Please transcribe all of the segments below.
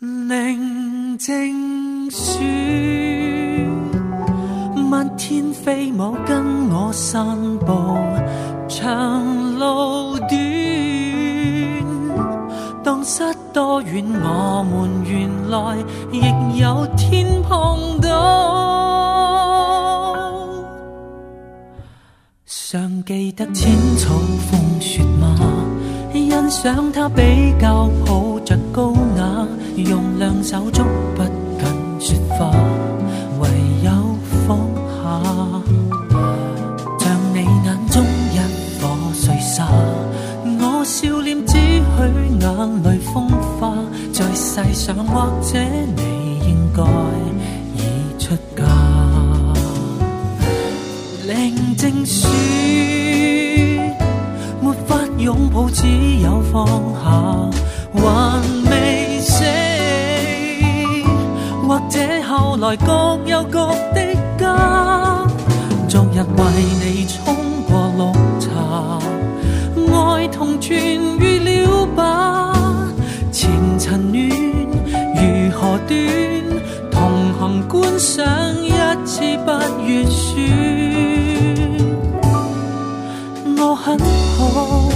宁静说，漫天飞舞跟我散步，长路短，荡失多远，我们原来亦有天碰到。尚记得浅草风雪吗？欣赏它比较抱着高雅，用两手捉不紧雪花，唯有放下。像你眼中一颗碎沙，我笑脸只许眼泪风化，在世上或者你应该已出嫁。宁静说，没法拥抱，只有放下，还未死。或者后来各有各的家。昨日为你冲过绿茶，爱同痊愈了吧？前尘乱如何断？同行观赏一次不悦说。我很好，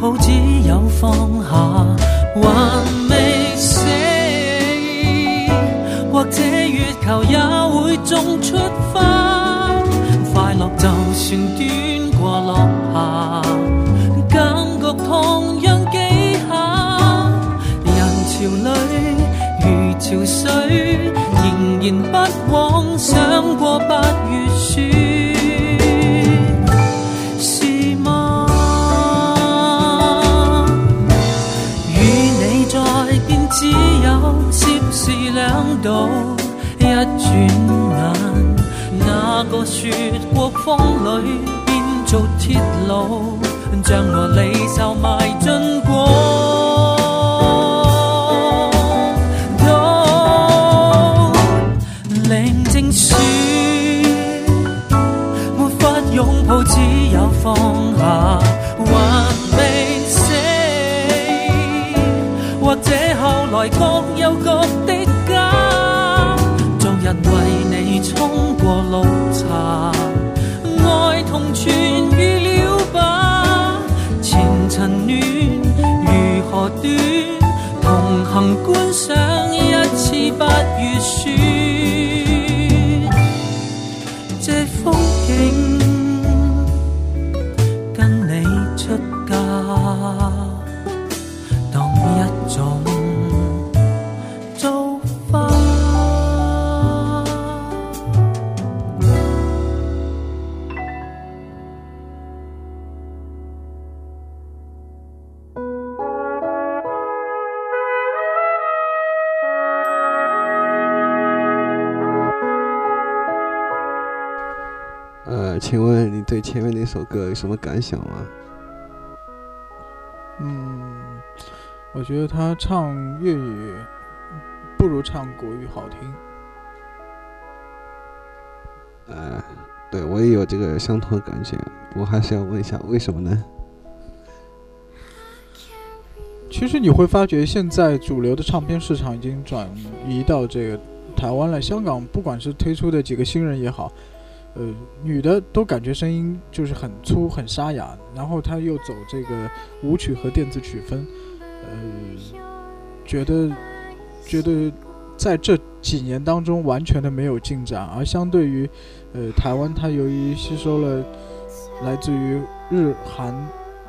好，只有放下，还未死。或者月球也会种出花，快乐就算短过落霞，感觉同样几下。人潮里如潮水，仍然不枉想过八月雪。一轉眼，那個雪國風裏變做鐵路，將我離愁埋進過。都寧靜說。沒法擁抱，只有放下，還未死。或者後來行观赏一次八月雪。首歌有什么感想吗？嗯，我觉得他唱粤语不如唱国语好听。呃，对我也有这个相同的感觉，我还是要问一下，为什么呢？其实你会发觉，现在主流的唱片市场已经转移到这个台湾了，香港不管是推出的几个新人也好，呃，女的都感觉声音就是很粗很沙哑，然后她又走这个舞曲和电子曲风，呃，觉得觉得在这几年当中完全的没有进展，而相对于呃台湾，它由于吸收了来自于日韩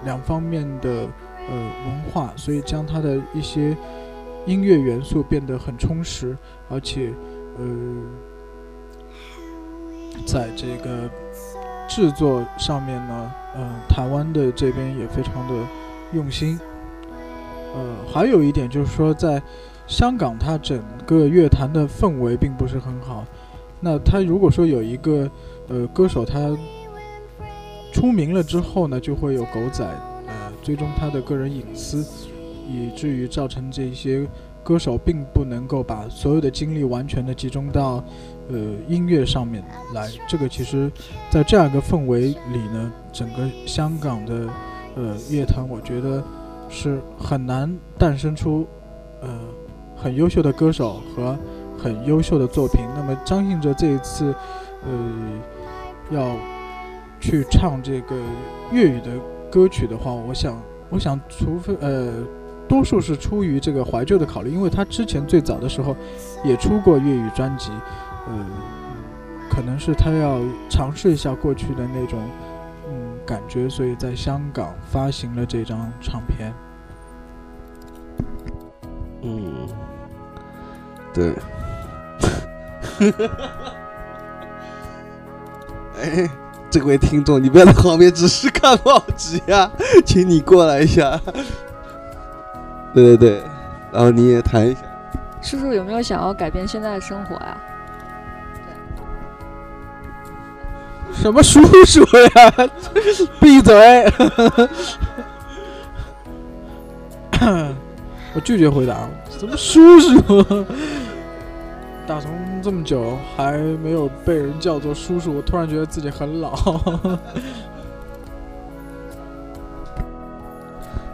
两方面的呃文化，所以将它的一些音乐元素变得很充实，而且呃，在这个制作上面呢，呃，台湾的这边也非常的用心。呃，还有一点就是说，在香港，它整个乐坛的氛围并不是很好。那他如果说有一个呃歌手，他出名了之后呢，就会有狗仔呃追踪他的个人隐私，以至于造成这些歌手并不能够把所有的精力完全的集中到呃音乐上面来。这个其实，在这样一个氛围里呢，整个香港的呃乐坛，我觉得是很难诞生出呃很优秀的歌手和很优秀的作品。那么张信哲这一次呃要去唱这个粤语的歌曲的话，我想，我想，除非呃，多数是出于这个怀旧的考虑，因为他之前最早的时候也出过粤语专辑，呃，可能是他要尝试一下过去的那种嗯感觉，所以在香港发行了这张唱片。嗯，对。哎，这位听众，你不要在旁边只是看报纸呀，请你过来一下。对对对，然后你也谈一下。叔叔有没有想要改变现在的生活呀？什么叔叔呀？闭嘴！我拒绝回答。什么叔叔？打从这么久还没有被人叫做叔叔，我突然觉得自己很老。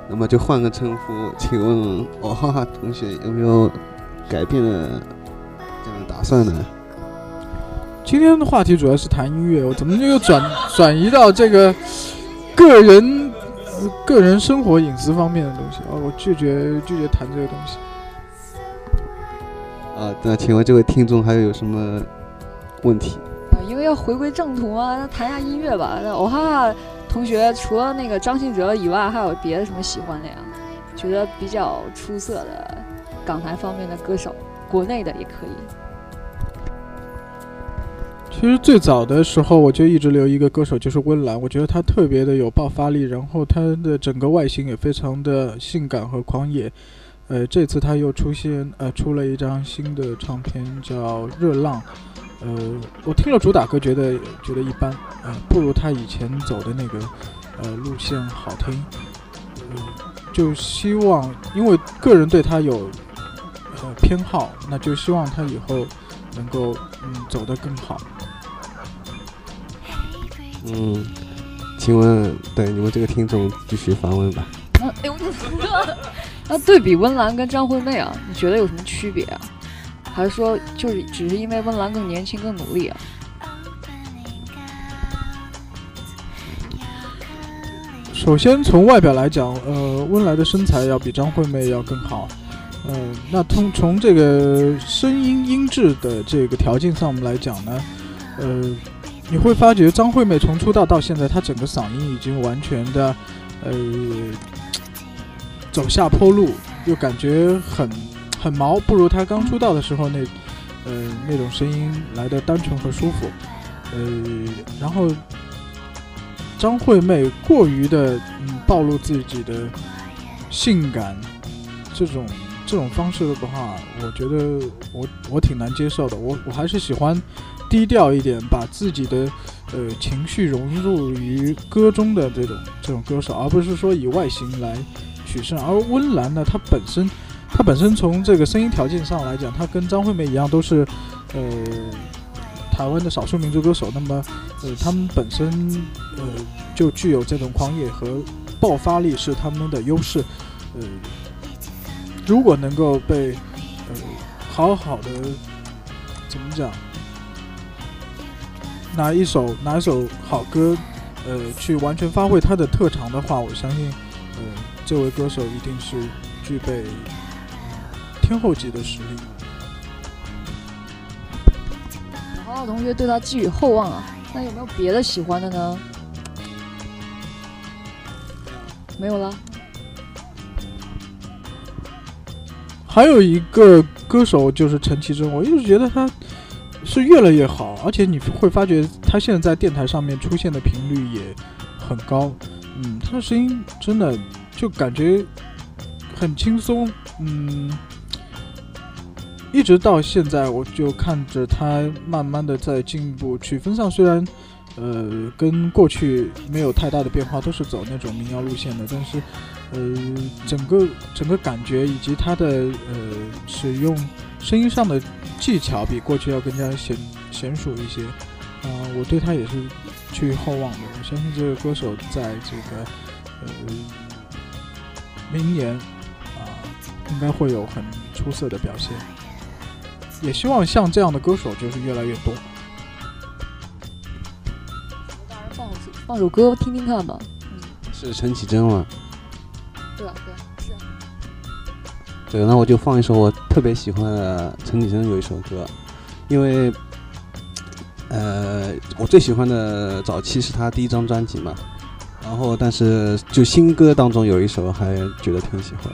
那么就换个称呼，请问哦哈哈同学有没有改变的这样的打算呢？今天的话题主要是谈音乐，我怎么就又转 转移到这个个人个人生活隐私方面的东西啊？我拒绝拒绝谈这个东西。啊，那请问这位听众还有什么问题？啊，因为要回归正途嘛，那谈下音乐吧。那我哈哈同学除了那个张信哲以外，还有别的什么喜欢的呀？觉得比较出色的港台方面的歌手，国内的也可以。其实最早的时候，我就一直留一个歌手，就是温岚。我觉得他特别的有爆发力，然后他的整个外形也非常的性感和狂野。呃，这次他又出现，呃，出了一张新的唱片，叫《热浪》。呃，我听了主打歌，觉得觉得一般，呃，不如他以前走的那个，呃，路线好听。呃，就希望，因为个人对他有，呃，偏好，那就希望他以后能够，嗯，走得更好。嗯，请问，对你们这个听众继续发问吧。哎呦，那对比温岚跟张惠妹啊，你觉得有什么区别啊？还是说就是只是因为温岚更年轻、更努力啊？首先从外表来讲，呃，温岚的身材要比张惠妹要更好。呃，那从从这个声音音质的这个条件上，我们来讲呢，呃，你会发觉张惠妹从出道到现在，她整个嗓音已经完全的，呃。走下坡路，又感觉很很毛，不如她刚出道的时候那，呃，那种声音来的单纯和舒服。呃，然后张惠妹过于的嗯暴露自己的性感，这种这种方式的话，我觉得我我挺难接受的。我我还是喜欢低调一点，把自己的呃情绪融入于歌中的这种这种歌手，而不是说以外形来。取胜，而温岚呢，她本身，她本身从这个声音条件上来讲，她跟张惠妹一样，都是，呃，台湾的少数民族歌手。那么，呃，他们本身，呃，就具有这种狂野和爆发力是他们的优势。呃，如果能够被，呃，好好的怎么讲？拿一首拿一首好歌，呃，去完全发挥他的特长的话，我相信，呃，这位歌手一定是具备天后级的实力。豪豪同学对他寄予厚望啊，那有没有别的喜欢的呢？没有了。还有一个歌手就是陈绮贞，我一直觉得他是越来越好，而且你会发觉他现在在电台上面出现的频率也很高。嗯，他的声音真的就感觉很轻松。嗯，一直到现在，我就看着他慢慢的在进步。曲风上虽然呃跟过去没有太大的变化，都是走那种民谣路线的，但是。呃，整个整个感觉以及他的呃使用声音上的技巧比过去要更加娴娴熟一些，啊，我对他也是寄予厚望的。我相信这个歌手在这个呃明年啊，应该会有很出色的表现。也希望像这样的歌手就是越来越多。放放首歌听听看吧。是陈绮贞吗？对对是。对，那我就放一首我特别喜欢的陈绮贞有一首歌，因为，呃，我最喜欢的早期是她第一张专辑嘛，然后但是就新歌当中有一首还觉得挺喜欢。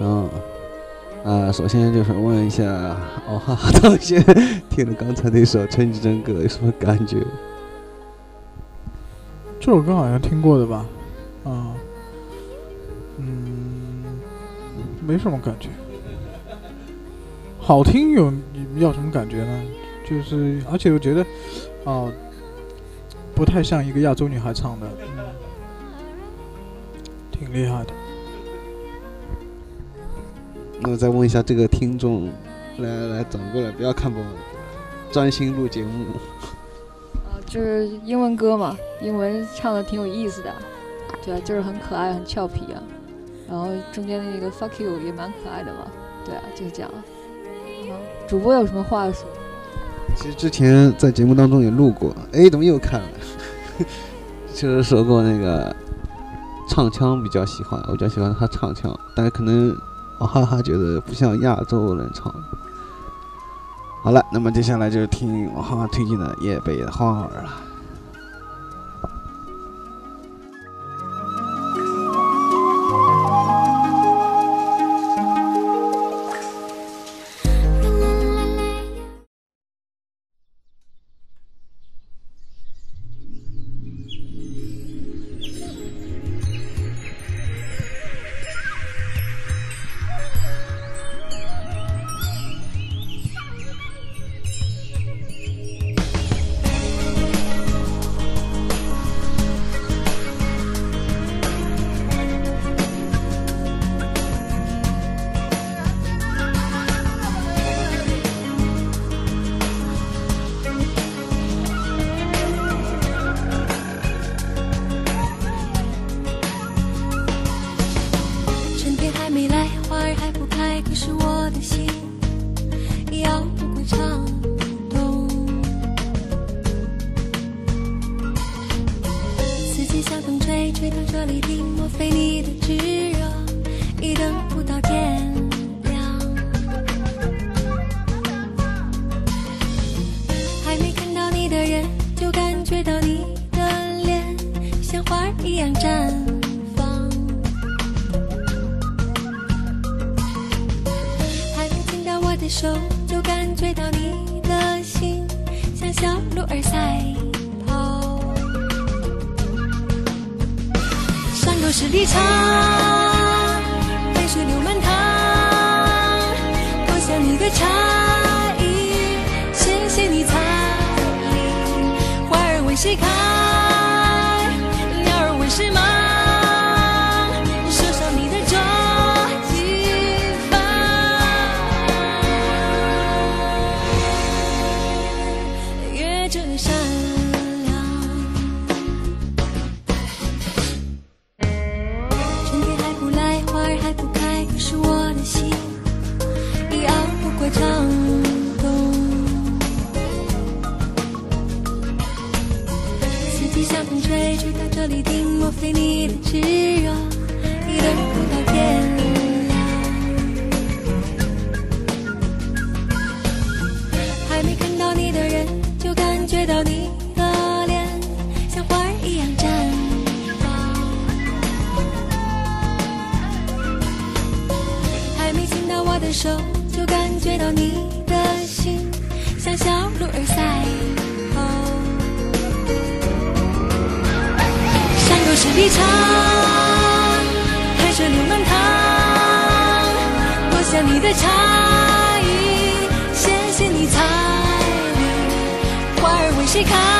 嗯，啊，首先就是问一下哦哈哈同学，听了刚才那首《陈绮贞歌》有什么感觉？这首歌好像听过的吧？啊，嗯，没什么感觉。好听有要什么感觉呢？就是，而且我觉得，啊、不太像一个亚洲女孩唱的，嗯，挺厉害的。那我再问一下这个听众，来来来，转过来，不要看我，专心录节目。啊，就是英文歌嘛，英文唱的挺有意思的，对啊，就是很可爱，很俏皮啊。然后中间的那个 fuck you 也蛮可爱的嘛，对啊，就是这样。啊，主播有什么话说？其实之前在节目当中也录过，哎，怎么又看了？就是说过那个唱腔比较喜欢，我比较喜欢他唱腔，但是可能我哈哈觉得不像亚洲人唱的。好了，那么接下来就听我哈哈推荐的《夜北花儿》了。十里长，海水流满塘，多想你的茶艺，谢谢你彩礼，花儿为谁开，你的差异谢谢你参与花儿为谁开？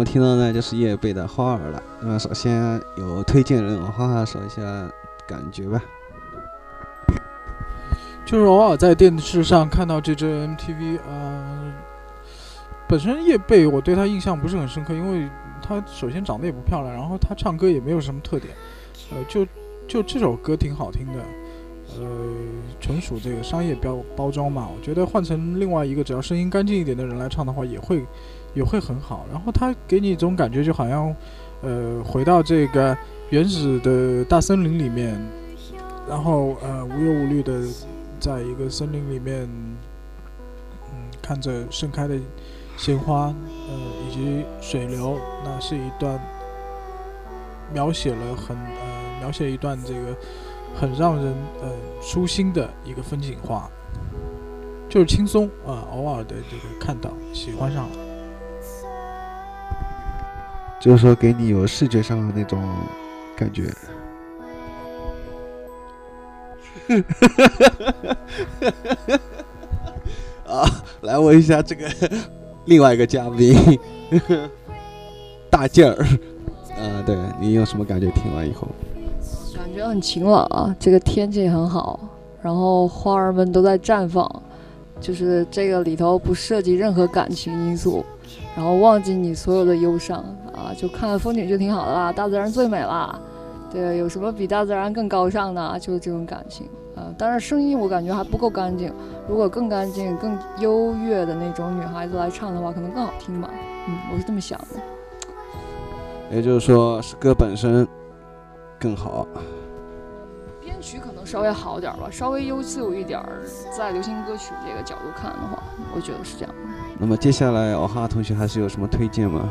们听到呢，就是叶蓓的《花儿》了。那么首先有推荐人，我花花说一下感觉吧。就是偶尔在电视上看到这支 MTV，呃，本身叶蓓我对她印象不是很深刻，因为她首先长得也不漂亮，然后她唱歌也没有什么特点，呃，就就这首歌挺好听的，呃，纯属这个商业标包装嘛。我觉得换成另外一个只要声音干净一点的人来唱的话，也会也会很好。然后他给你一种感觉，就好像呃回到这个原始的大森林里面，然后呃无忧无虑的在一个森林里面，嗯，看着盛开的鲜花，呃，以及水流，那是一段描写了很呃描写一段这个很让人呃舒心的一个风景画，就是轻松啊、偶尔的这个看到喜欢上了。就是说给你有视觉上的那种感觉。啊，来问一下这个另外一个嘉宾，大劲儿，啊，对你有什么感觉？听完以后，感觉很晴朗啊，这个天气很好，然后花儿们都在绽放，就是这个里头不涉及任何感情因素，然后忘记你所有的忧伤啊，就看看风景就挺好的啦，大自然最美啦。对，有什么比大自然更高尚呢？就是这种感情啊。但是，声音我感觉还不够干净，如果更干净、更优越的那种女孩子来唱的话，可能更好听吧。嗯，我是这么想的。也就是说是歌本身更好。编曲可能稍微好点儿吧，稍微优秀一点儿，在流行歌曲这个角度看的话，我觉得是这样。那么接下来，欧哈同学还是有什么推荐吗？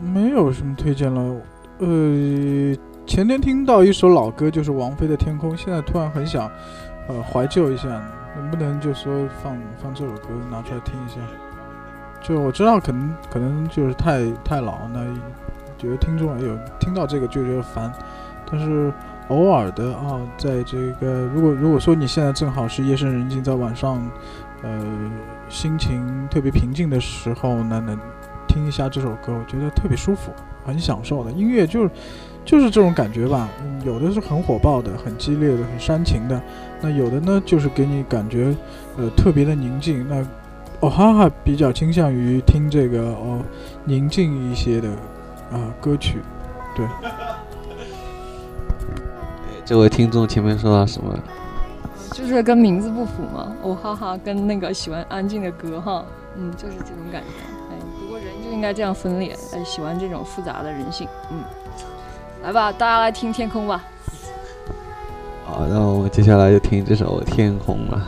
没有什么推荐了。呃，前天听到一首老歌，就是王菲的《天空》，现在突然很想，呃，怀旧一下，能不能就说放放这首歌拿出来听一下？就我知道可能可能就是太太老，那觉得听众有听到这个就觉得烦，但是偶尔的啊，在这个如果如果说你现在正好是夜深人静，在晚上，呃，心情特别平静的时候呢，能听一下这首歌，我觉得特别舒服，很享受的。音乐就是就是这种感觉吧，嗯有的是很火爆的、很激烈的、很煽情的，那有的呢就是给你感觉呃特别的宁静。那哦哈哈比较倾向于听这个哦宁静一些的啊、歌曲，对。这位听众前面说到什么？就是跟名字不符嘛，哦哈哈，跟那个喜欢安静的歌哈，嗯，就是这种感觉。应该这样分裂，哎，喜欢这种复杂的人性，嗯。来吧，大家来听天空吧。好，那我们接下来就听这首《天空》了。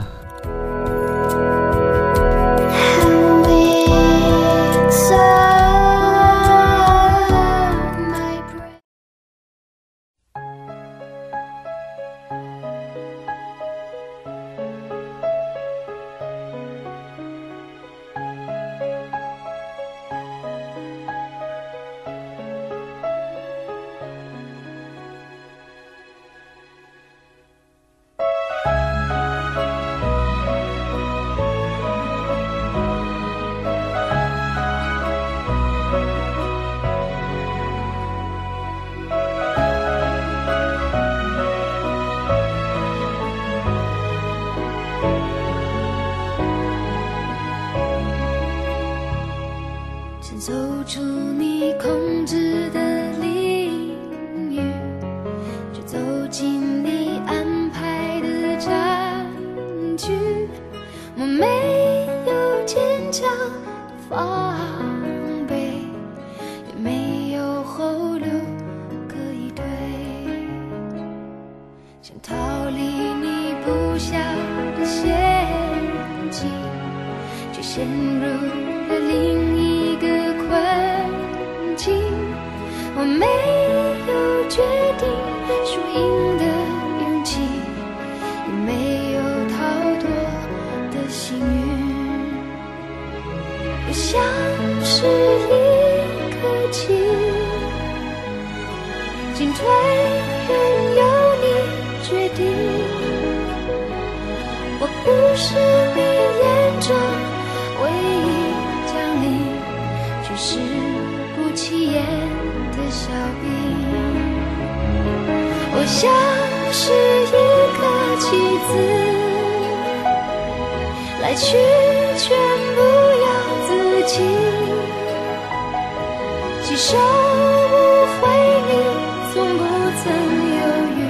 是你眼中唯一将领，只是不起眼的小兵。我像是一颗棋子，来去全不由自己，几手无回你从不曾犹豫，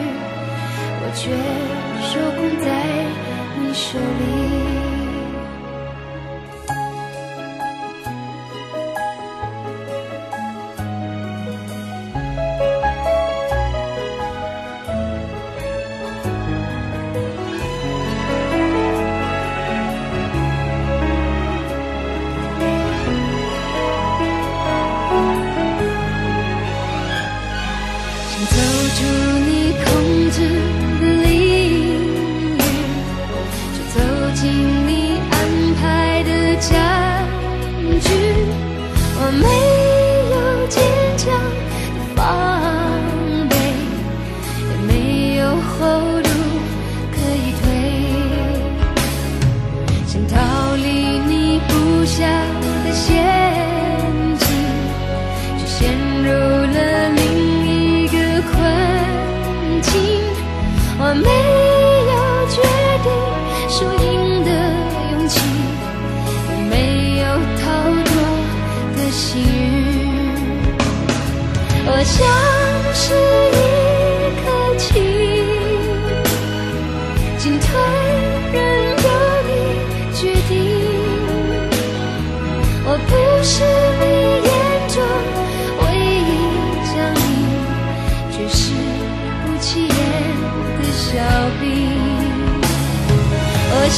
我却手里。句。我没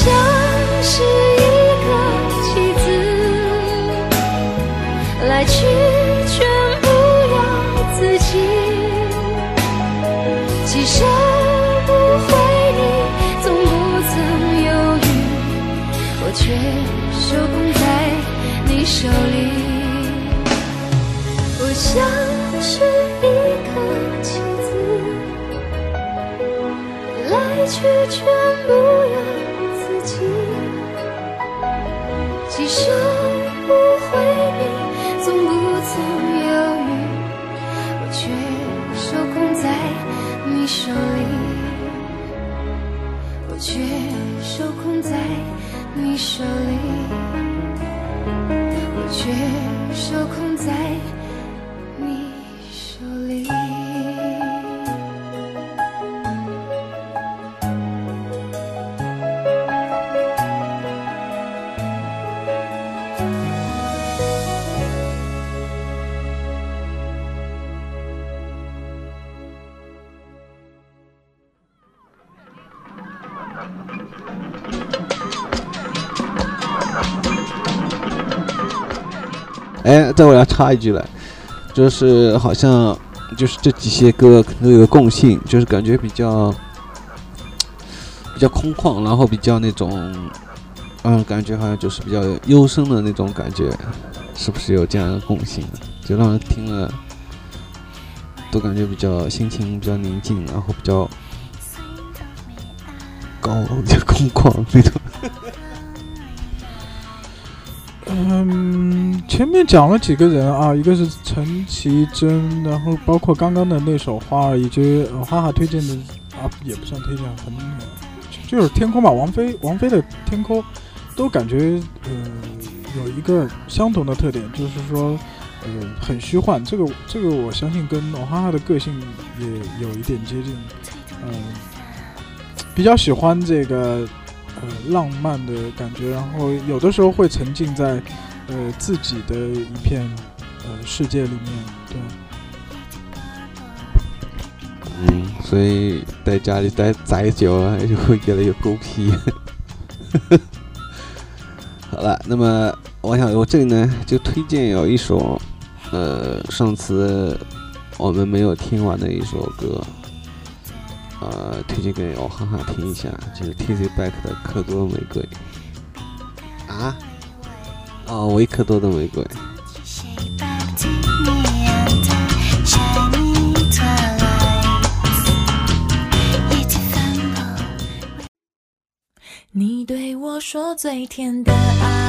像是一个棋子，来去全不由自己，几手不回你，从不曾犹豫，我却受控在你手里。我像是一颗棋子，来去全不由自己，几手不回你，从不曾犹豫，我却受控在你手里，我却受控在你手里。我却受控在插一句了，就是好像就是这几些歌可能有个共性，就是感觉比较比较空旷，然后比较那种，嗯，感觉好像就是比较幽深的那种感觉，是不是有这样的共性？就让人听了都感觉比较心情比较宁静，然后比较高，比较空旷那种。嗯，前面讲了几个人啊，一个是陈绮贞，然后包括刚刚的那首《花儿》，以及呃花花推荐的啊，也不算推荐，很就就是天空吧，王菲王菲的天空，都感觉呃有一个相同的特点，就是说呃很虚幻，这个这个我相信跟娃哈哈的个性也有一点接近，嗯、比较喜欢这个呃浪漫的感觉，然后有的时候会沉浸在呃自己的一片呃世界里面，对。嗯，所以在家里待宅久了，就会越来越孤僻。好了，那么我想我这里呢，就推荐有一首，呃，上次我们没有听完的一首歌，呃，推荐给我哈哈听一下，就是 T Z Back 的《科多玫瑰》啊，哦，维克多的玫瑰。你对我说最甜的爱，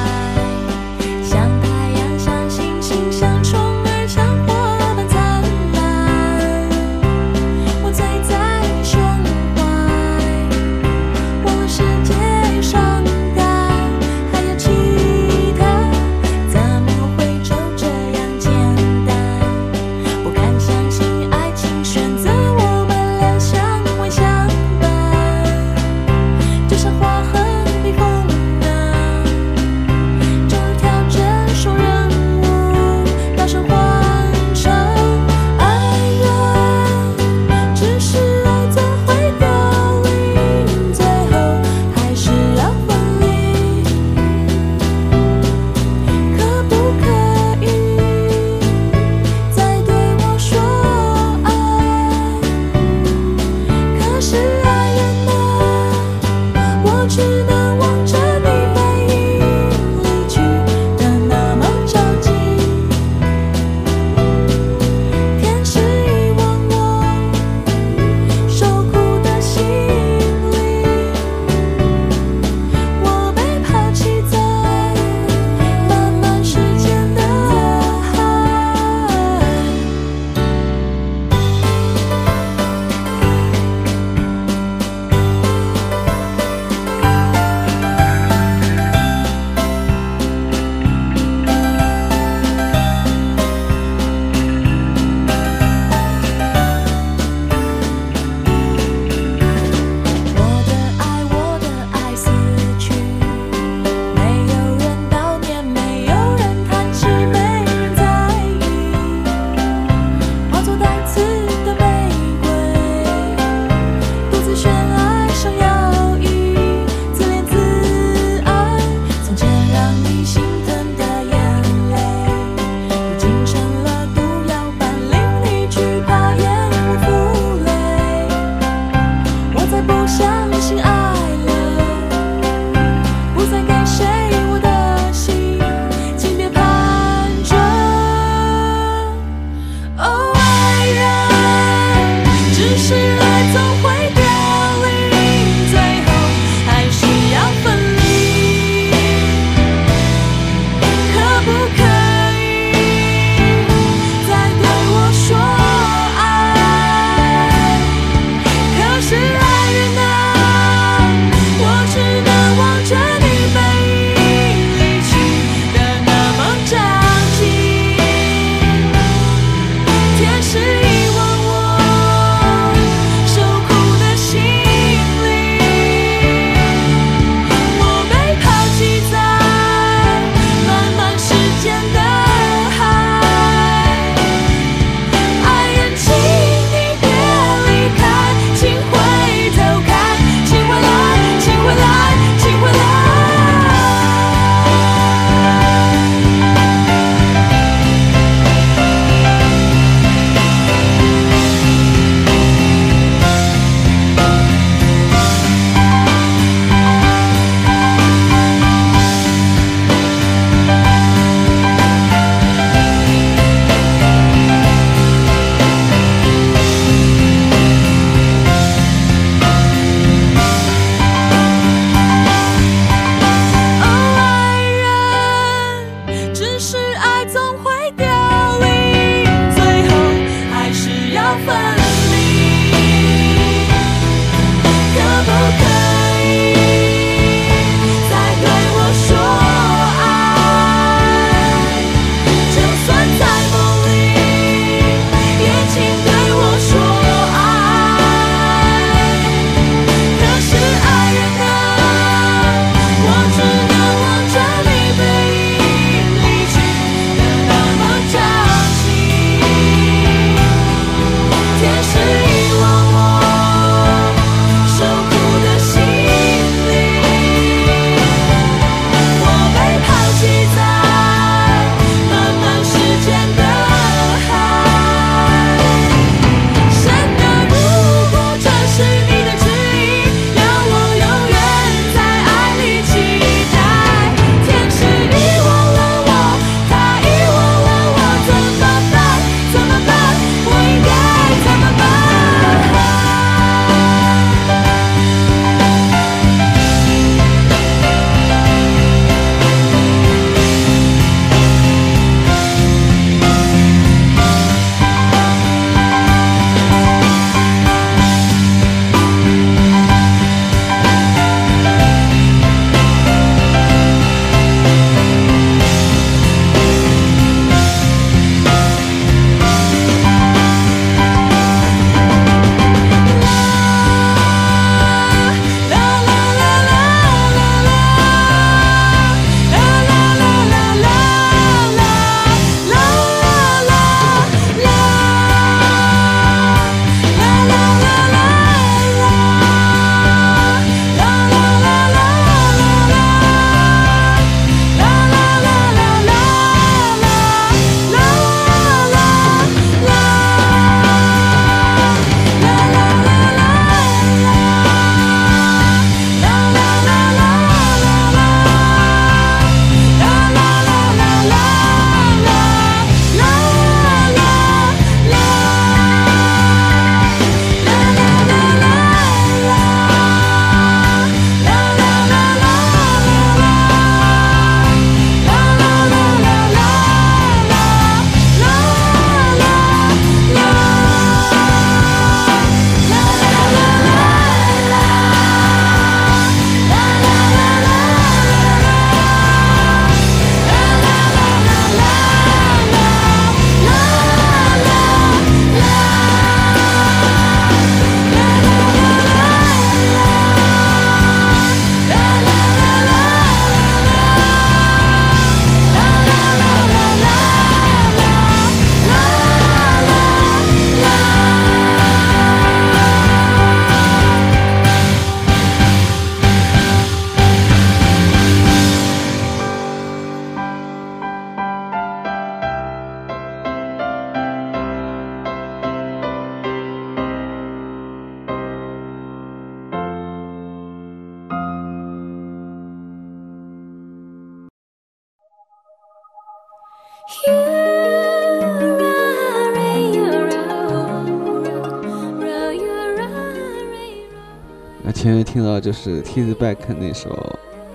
就是 T Z Back 那首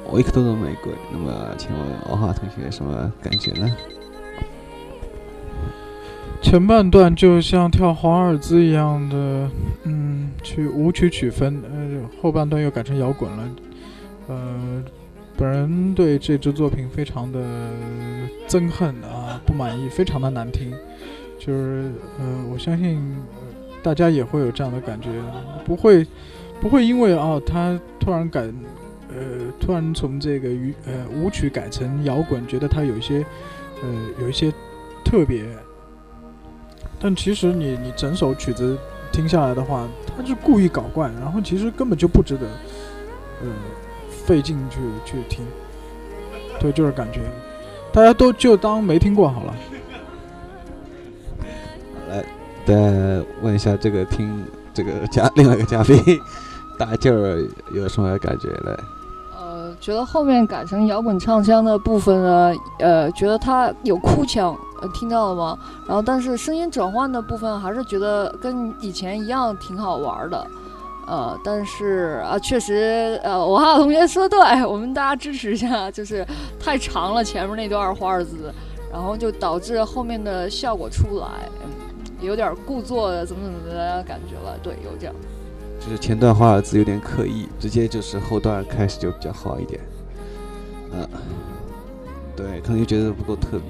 《维克多的玫瑰》，那么请问欧华同学什么感觉呢？前半段就像跳华尔兹一样的，嗯，去舞曲曲分，呃，后半段又改成摇滚了，呃，本人对这支作品非常的憎恨啊，不满意，非常的难听，就是，呃，我相信、大家也会有这样的感觉，不会，不会因为啊，他突然改，呃，突然从这个舞呃舞曲改成摇滚，觉得他有一些，呃，有一些特别。但其实你你整首曲子听下来的话，他是故意搞怪，然后其实根本就不值得，呃，费劲去去听。对，就是感觉，大家都就当没听过好了。来，再问一下这个听这个嘉另外一个嘉宾大劲儿有什么感觉嘞？呃，觉得后面改成摇滚唱腔的部分呢，呃，觉得它有哭腔，呃，听到了吗？然后，但是声音转换的部分还是觉得跟以前一样挺好玩的。呃，但是啊，确实，呃，我还有同学说对，我们大家支持一下，就是太长了前面那段华尔兹，然后就导致后面的效果出不来，嗯，有点故作的怎么怎么的感觉了，对，有这样。就是前段华尔兹有点刻意，直接就是后段开始就比较好一点。嗯、对，可能就觉得不够特别。